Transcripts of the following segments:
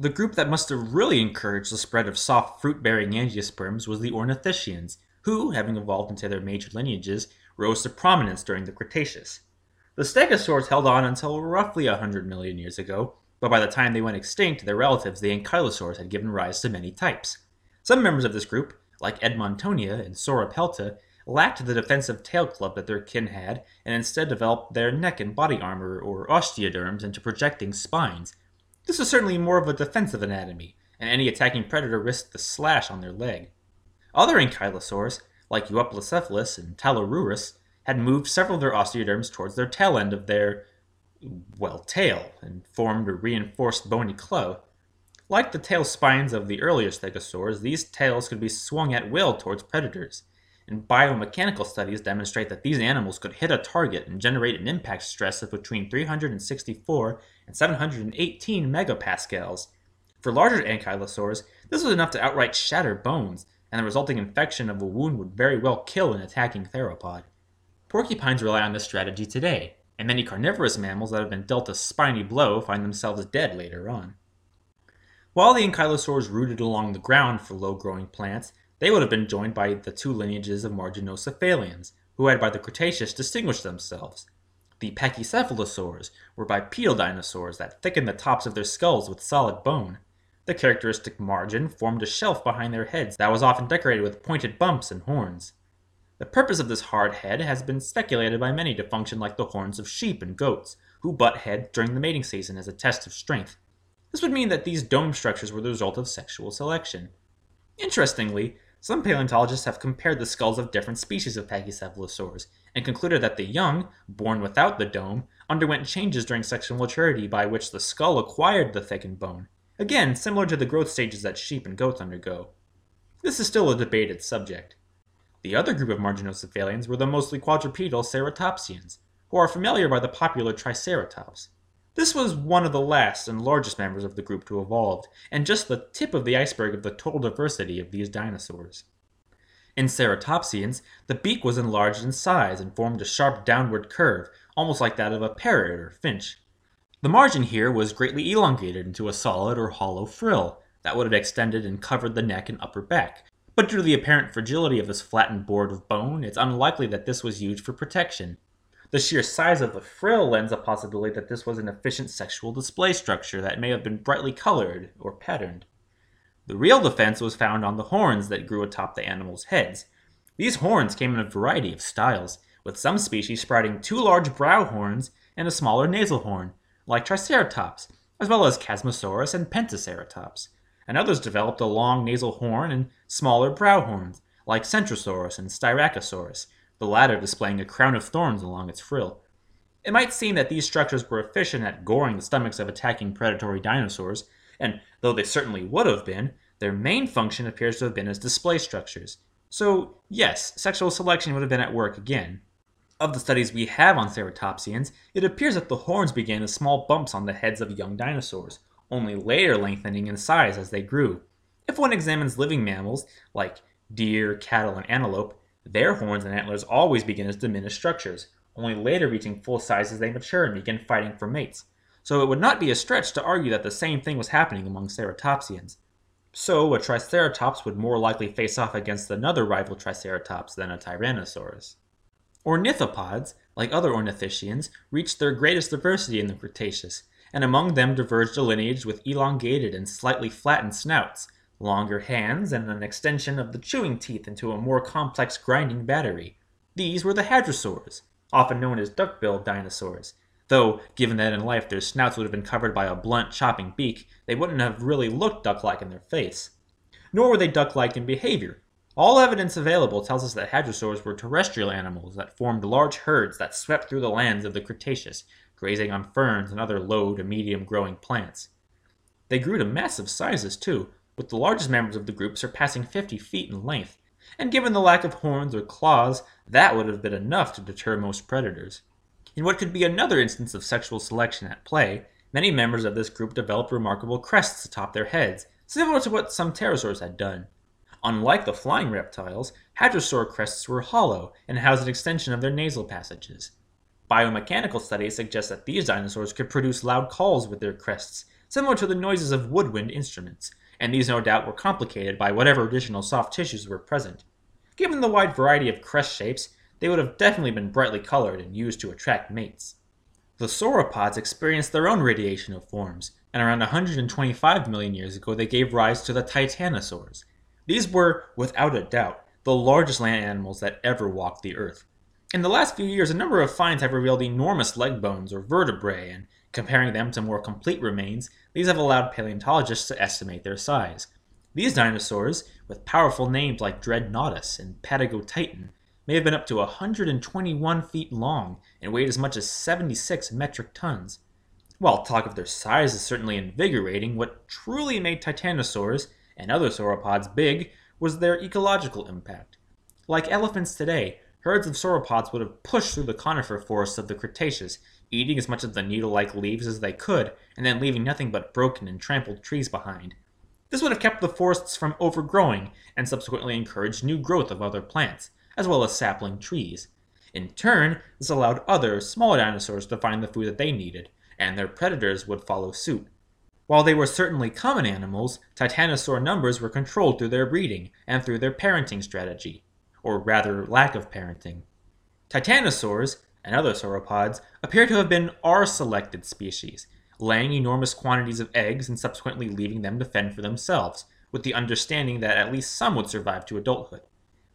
The group that must have really encouraged the spread of soft fruit-bearing angiosperms was the ornithischians, who, having evolved into their major lineages, rose to prominence during the Cretaceous. The stegosaurs held on until roughly 100 million years ago, but by the time they went extinct, their relatives, the ankylosaurs, had given rise to many types. Some members of this group, like Edmontonia and Sauropelta, lacked the defensive tail club that their kin had, and instead developed their neck and body armor, or osteoderms, into projecting spines. This was certainly more of a defensive anatomy, and any attacking predator risked the slash on their leg. Other ankylosaurs, like Euoplocephalus and Talarurus, had moved several of their osteoderms towards their tail end of their, well, tail, and formed a reinforced bony club. Like the tail spines of the earlier stegosaurs, these tails could be swung at will towards predators, and biomechanical studies demonstrate that these animals could hit a target and generate an impact stress of between 364 and 718 megapascals. For larger ankylosaurs, this was enough to outright shatter bones, and the resulting infection of a wound would very well kill an attacking theropod. Porcupines rely on this strategy today, and many carnivorous mammals that have been dealt a spiny blow find themselves dead later on. While the ankylosaurs rooted along the ground for low-growing plants, they would have been joined by the two lineages of marginocephalians, who had by the Cretaceous distinguished themselves. The pachycephalosaurs were bipedal dinosaurs that thickened the tops of their skulls with solid bone. The characteristic margin formed a shelf behind their heads that was often decorated with pointed bumps and horns. The purpose of this hard head has been speculated by many to function like the horns of sheep and goats, who butt heads during the mating season as a test of strength. This would mean that these dome structures were the result of sexual selection. Interestingly, some paleontologists have compared the skulls of different species of pachycephalosaurs and concluded that the young, born without the dome, underwent changes during sexual maturity by which the skull acquired the thickened bone, again similar to the growth stages that sheep and goats undergo. This is still a debated subject. The other group of marginocephalians were the mostly quadrupedal ceratopsians, who are familiar by the popular Triceratops. This was one of the last and largest members of the group to evolve, and just the tip of the iceberg of the total diversity of these dinosaurs. In ceratopsians, the beak was enlarged in size and formed a sharp downward curve, almost like that of a parrot or finch. The margin here was greatly elongated into a solid or hollow frill that would have extended and covered the neck and upper back, but due to the apparent fragility of this flattened board of bone, it's unlikely that this was used for protection. The sheer size of the frill lends a possibility that this was an efficient sexual display structure that may have been brightly colored or patterned. The real defense was found on the horns that grew atop the animals' heads. These horns came in a variety of styles, with some species sprouting two large brow horns and a smaller nasal horn, like Triceratops, as well as Chasmosaurus and Pentaceratops and others developed a long nasal horn and smaller brow horns, like Centrosaurus and Styracosaurus, the latter displaying a crown of thorns along its frill. It might seem that these structures were efficient at goring the stomachs of attacking predatory dinosaurs, and though they certainly would have been, their main function appears to have been as display structures. So, yes, sexual selection would have been at work again. Of the studies we have on ceratopsians, it appears that the horns began as small bumps on the heads of young dinosaurs, only later lengthening in size as they grew. If one examines living mammals, like deer, cattle, and antelope, their horns and antlers always begin as diminished structures, only later reaching full size as they mature and begin fighting for mates. So it would not be a stretch to argue that the same thing was happening among ceratopsians. So a triceratops would more likely face off against another rival triceratops than a tyrannosaurus. Ornithopods, like other ornithischians, reached their greatest diversity in the Cretaceous, and among them diverged a lineage with elongated and slightly flattened snouts, longer hands, and an extension of the chewing teeth into a more complex grinding battery. These were the hadrosaurs, often known as duck-billed dinosaurs, though, given that in life their snouts would have been covered by a blunt, chopping beak, they wouldn't have really looked duck-like in their face. Nor were they duck-like in behavior. All evidence available tells us that hadrosaurs were terrestrial animals that formed large herds that swept through the lands of the Cretaceous, grazing on ferns and other low to medium growing plants. They grew to massive sizes too, with the largest members of the group surpassing 50 feet in length, and given the lack of horns or claws, that would have been enough to deter most predators. In what could be another instance of sexual selection at play, many members of this group developed remarkable crests atop their heads, similar to what some pterosaurs had done. Unlike the flying reptiles, hadrosaur crests were hollow and housed an extension of their nasal passages. Biomechanical studies suggest that these dinosaurs could produce loud calls with their crests, similar to the noises of woodwind instruments, and these no doubt were complicated by whatever additional soft tissues were present. Given the wide variety of crest shapes, they would have definitely been brightly colored and used to attract mates. The sauropods experienced their own radiation of forms, and around 125 million years ago they gave rise to the titanosaurs. These were, without a doubt, the largest land animals that ever walked the earth. In the last few years, a number of finds have revealed enormous leg bones or vertebrae, and comparing them to more complete remains, these have allowed paleontologists to estimate their size. These dinosaurs, with powerful names like Dreadnoughtus and Patagotitan, may have been up to 121 feet long and weighed as much as 76 metric tons. While talk of their size is certainly invigorating, what truly made titanosaurs and other sauropods big was their ecological impact. Like elephants today, herds of sauropods would have pushed through the conifer forests of the Cretaceous, eating as much of the needle like leaves as they could, and then leaving nothing but broken and trampled trees behind. This would have kept the forests from overgrowing and subsequently encouraged new growth of other plants, as well as sapling trees. In turn, this allowed other, smaller dinosaurs to find the food that they needed, and their predators would follow suit. While they were certainly common animals, titanosaur numbers were controlled through their breeding and through their parenting strategy, or rather lack of parenting. Titanosaurs, and other sauropods, appear to have been R-selected species, laying enormous quantities of eggs and subsequently leaving them to fend for themselves, with the understanding that at least some would survive to adulthood.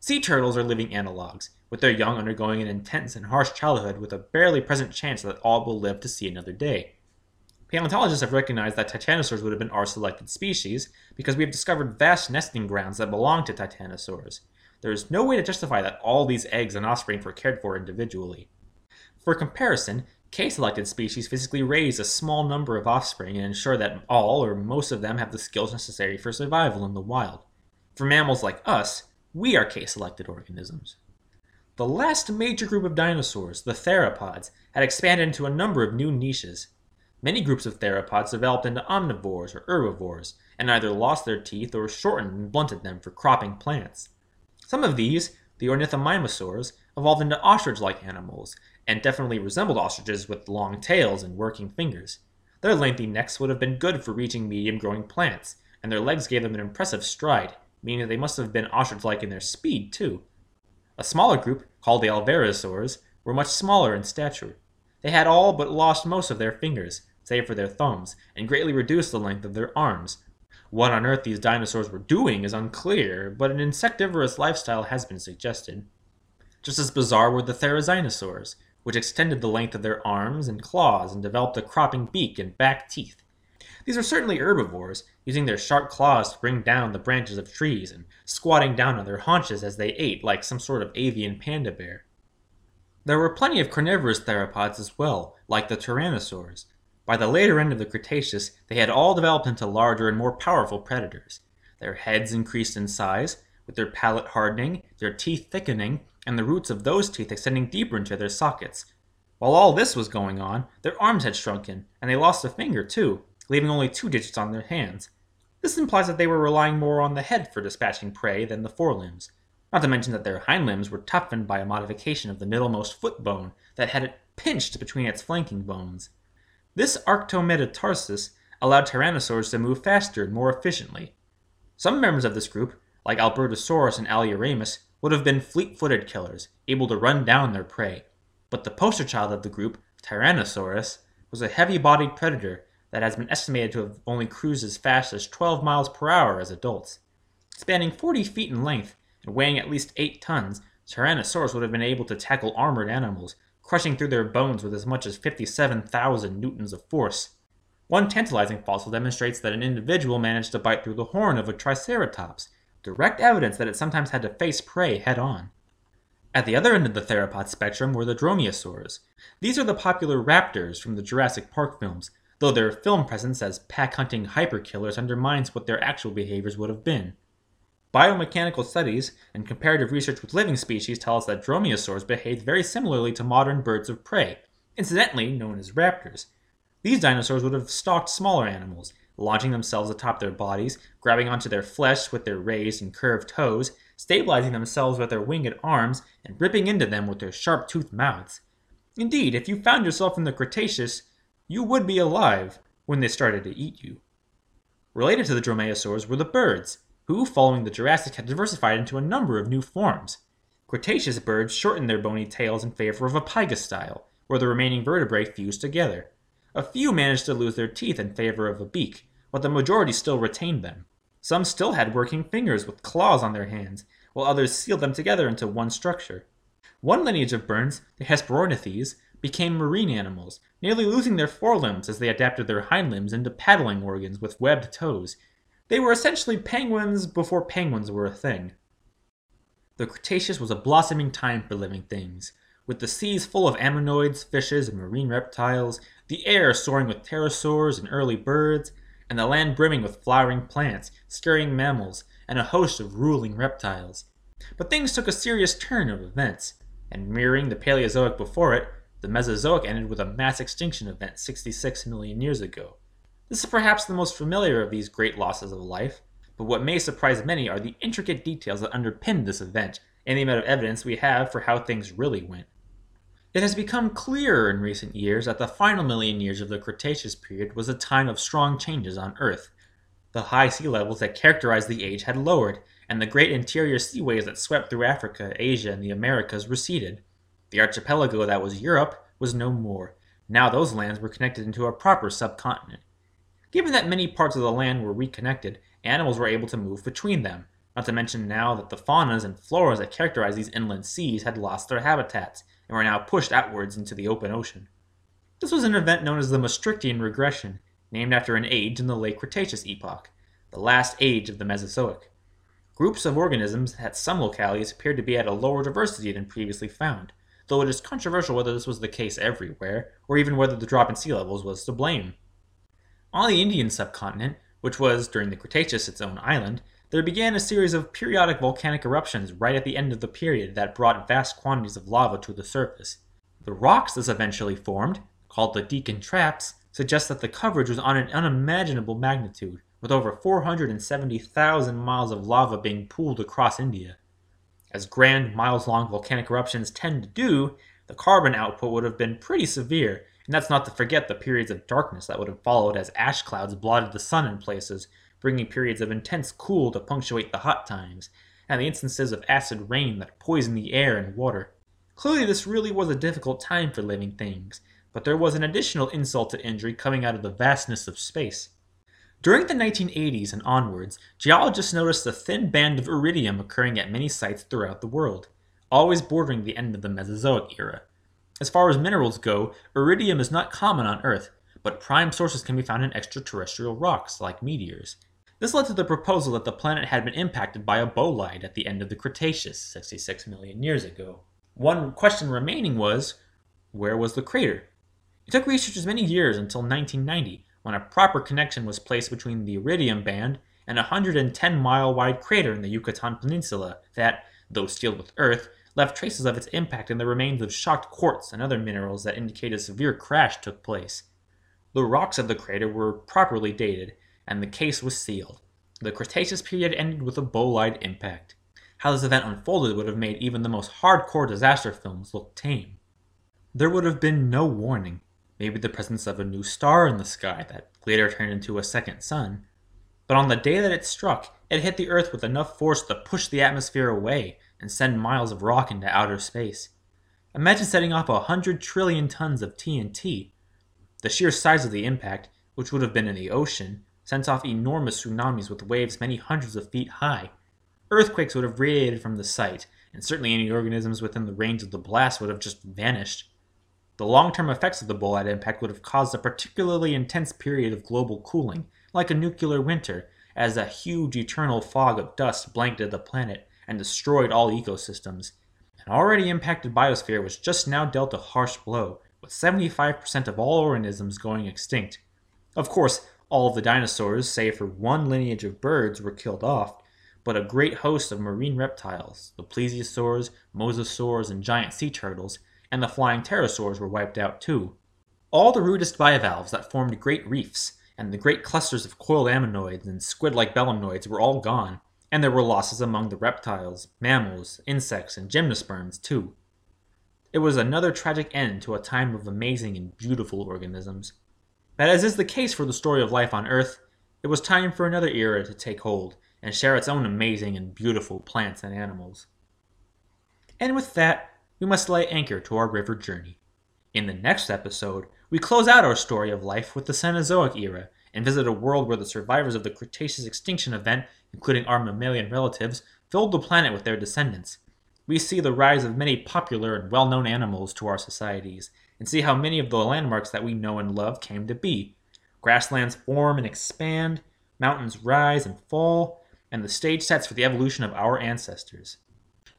Sea turtles are living analogs, with their young undergoing an intense and harsh childhood with a barely present chance that all will live to see another day. Paleontologists have recognized that titanosaurs would have been R-selected species because we have discovered vast nesting grounds that belong to titanosaurs. There is no way to justify that all these eggs and offspring were cared for individually. For comparison, K-selected species physically raise a small number of offspring and ensure that all or most of them have the skills necessary for survival in the wild. For mammals like us, we are K-selected organisms. The last major group of dinosaurs, the theropods, had expanded into a number of new niches. Many groups of theropods developed into omnivores or herbivores, and either lost their teeth or shortened and blunted them for cropping plants. Some of these, the ornithomimosaurs, evolved into ostrich-like animals, and definitely resembled ostriches with long tails and working fingers. Their lengthy necks would have been good for reaching medium-growing plants, and their legs gave them an impressive stride, meaning that they must have been ostrich-like in their speed, too. A smaller group, called the alvarezsaurs, were much smaller in stature. They had all but lost most of their fingers, save for their thumbs, and greatly reduced the length of their arms. What on earth these dinosaurs were doing is unclear, but an insectivorous lifestyle has been suggested. Just as bizarre were the therizinosaurs, which extended the length of their arms and claws and developed a cropping beak and back teeth. These were certainly herbivores, using their sharp claws to bring down the branches of trees and squatting down on their haunches as they ate like some sort of avian panda bear. There were plenty of carnivorous theropods as well, like the tyrannosaurs. By the later end of the Cretaceous, they had all developed into larger and more powerful predators. Their heads increased in size, with their palate hardening, their teeth thickening, and the roots of those teeth extending deeper into their sockets. While all this was going on, their arms had shrunken, and they lost a finger too, leaving only two digits on their hands. This implies that they were relying more on the head for dispatching prey than the forelimbs, not to mention that their hind limbs were toughened by a modification of the middlemost foot bone that had it pinched between its flanking bones. This arctometatarsus allowed tyrannosaurs to move faster and more efficiently. Some members of this group, like Albertosaurus and Alioramus, would have been fleet-footed killers, able to run down their prey. But the poster child of the group, Tyrannosaurus, was a heavy-bodied predator that has been estimated to have only cruised as fast as 12 miles per hour as adults. Spanning 40 feet in length and weighing at least 8 tons, Tyrannosaurus would have been able to tackle armored animals, crushing through their bones with as much as 57,000 newtons of force. One tantalizing fossil demonstrates that an individual managed to bite through the horn of a Triceratops, direct evidence that it sometimes had to face prey head on. At the other end of the theropod spectrum were the dromaeosaurs. These are the popular raptors from the Jurassic Park films, though their film presence as pack-hunting hyperkillers undermines what their actual behaviors would have been. Biomechanical studies and comparative research with living species tell us that dromaeosaurs behaved very similarly to modern birds of prey, incidentally known as raptors. These dinosaurs would have stalked smaller animals, launching themselves atop their bodies, grabbing onto their flesh with their raised and curved toes, stabilizing themselves with their winged arms, and ripping into them with their sharp-toothed mouths. Indeed, if you found yourself in the Cretaceous, you would be alive, when they started to eat you. Related to the dromaeosaurs were the birds, who, following the Jurassic, had diversified into a number of new forms. Cretaceous birds shortened their bony tails in favor of a pygostyle, where the remaining vertebrae fused together. A few managed to lose their teeth in favor of a beak, but the majority still retained them. Some still had working fingers with claws on their hands, while others sealed them together into one structure. One lineage of birds, the Hesperornithes, became marine animals, nearly losing their forelimbs as they adapted their hind limbs into paddling organs with webbed toes. They were essentially penguins before penguins were a thing. The Cretaceous was a blossoming time for living things, with the seas full of ammonoids, fishes, and marine reptiles, the air soaring with pterosaurs and early birds, and the land brimming with flowering plants, scurrying mammals, and a host of ruling reptiles. But things took a serious turn of events, and mirroring the Paleozoic before it, the Mesozoic ended with a mass extinction event 66 million years ago. This is perhaps the most familiar of these great losses of life, but what may surprise many are the intricate details that underpin this event and the amount of evidence we have for how things really went. It has become clearer in recent years that the final million years of the Cretaceous period was a time of strong changes on Earth. The high sea levels that characterized the age had lowered, and the great interior seaways that swept through Africa, Asia, and the Americas receded. The archipelago that was Europe was no more. Now those lands were connected into a proper subcontinent. Given that many parts of the land were reconnected, animals were able to move between them, not to mention now that the faunas and floras that characterized these inland seas had lost their habitats and were now pushed outwards into the open ocean. This was an event known as the Maastrichtian regression, named after an age in the late Cretaceous epoch, the last age of the Mesozoic. Groups of organisms at some localities appeared to be at a lower diversity than previously found, though it is controversial whether this was the case everywhere, or even whether the drop in sea levels was to blame. On the Indian subcontinent, which was, during the Cretaceous, its own island, there began a series of periodic volcanic eruptions right at the end of the period that brought vast quantities of lava to the surface. The rocks this eventually formed, called the Deccan Traps, suggest that the coverage was on an unimaginable magnitude, with over 470,000 miles of lava being pooled across India. As grand, miles long volcanic eruptions tend to do, the carbon output would have been pretty severe, and that's not to forget the periods of darkness that would have followed as ash clouds blotted the sun in places, bringing periods of intense cool to punctuate the hot times, and the instances of acid rain that poisoned the air and water. Clearly, this really was a difficult time for living things, but there was an additional insult to injury coming out of the vastness of space. During the 1980s and onwards, geologists noticed a thin band of iridium occurring at many sites throughout the world, always bordering the end of the Mesozoic era. As far as minerals go, iridium is not common on Earth, but prime sources can be found in extraterrestrial rocks, like meteors. This led to the proposal that the planet had been impacted by a bolide at the end of the Cretaceous, 66 million years ago. One question remaining was where was the crater? It took researchers many years until 1990 when a proper connection was placed between the Iridium Band and a 110 mile wide crater in the Yucatan Peninsula that, though sealed with earth, left traces of its impact in the remains of shocked quartz and other minerals that indicate a severe crash took place. The rocks of the crater were properly dated, and the case was sealed. The Cretaceous period ended with a bolide impact. How this event unfolded would have made even the most hardcore disaster films look tame. There would have been no warning, maybe the presence of a new star in the sky that later turned into a second sun. But on the day that it struck, it hit the Earth with enough force to push the atmosphere away and send miles of rock into outer space. Imagine setting off a hundred trillion tons of TNT. The sheer size of the impact, which would have been in the ocean, sent off enormous tsunamis with waves many hundreds of feet high. Earthquakes would have radiated from the site, and certainly any organisms within the range of the blast would have just vanished. The long term effects of the bolide impact would have caused a particularly intense period of global cooling, like a nuclear winter, as a huge eternal fog of dust blanketed the planet and destroyed all ecosystems. An already impacted biosphere was just now dealt a harsh blow, with 75% of all organisms going extinct. Of course, all the dinosaurs, save for one lineage of birds, were killed off, but a great host of marine reptiles, the plesiosaurs, mosasaurs, and giant sea turtles, and the flying pterosaurs were wiped out too. All the rudist bivalves that formed great reefs, and the great clusters of coiled ammonoids and squid like belemnoids were all gone, and there were losses among the reptiles, mammals, insects, and gymnosperms too. It was another tragic end to a time of amazing and beautiful organisms. But as is the case for the story of life on Earth, it was time for another era to take hold and share its own amazing and beautiful plants and animals. And with that, we must lay anchor to our river journey. In the next episode, we close out our story of life with the Cenozoic era and visit a world where the survivors of the Cretaceous extinction event, including our mammalian relatives, filled the planet with their descendants. We see the rise of many popular and well known animals to our societies, and see how many of the landmarks that we know and love came to be. Grasslands form and expand, mountains rise and fall, and the stage sets for the evolution of our ancestors.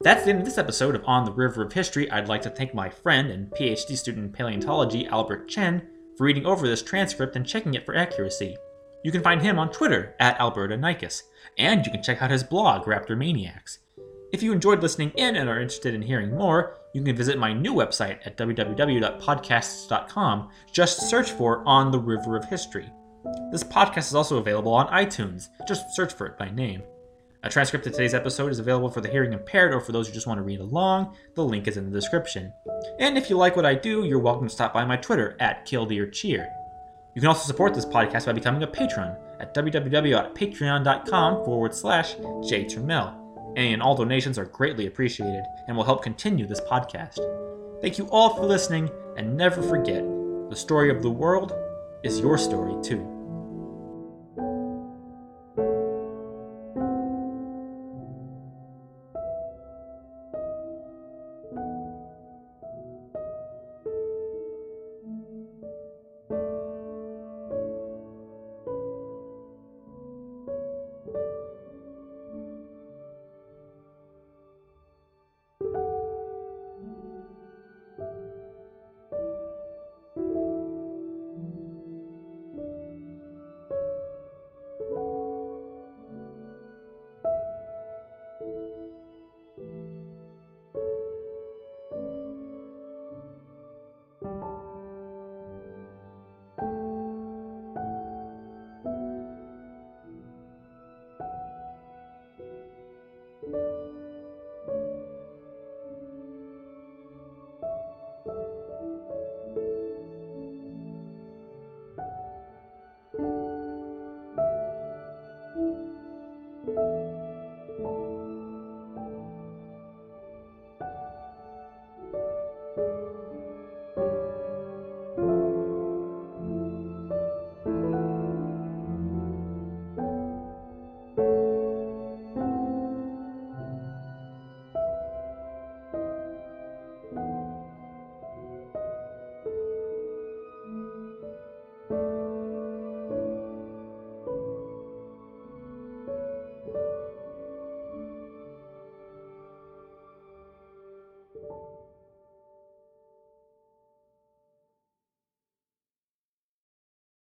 That's the end of this episode of On the River of History. I'd like to thank my friend and PhD student in paleontology, Albert Chen, for reading over this transcript and checking it for accuracy. You can find him on Twitter at Alberta Nikes, and you can check out his blog, Raptor Maniacs. If you enjoyed listening in and are interested in hearing more, you can visit my new website at www.podcasts.com. Just search for On the River of History. This podcast is also available on iTunes. Just search for it by name. A transcript of today's episode is available for the hearing impaired or for those who just want to read along. The link is in the description. And if you like what I do, you're welcome to stop by my Twitter at KillDeerCheer. You can also support this podcast by becoming a patron at www.patreon.com forward slash jtermel. And all donations are greatly appreciated and will help continue this podcast. Thank you all for listening, and never forget the story of the world is your story too.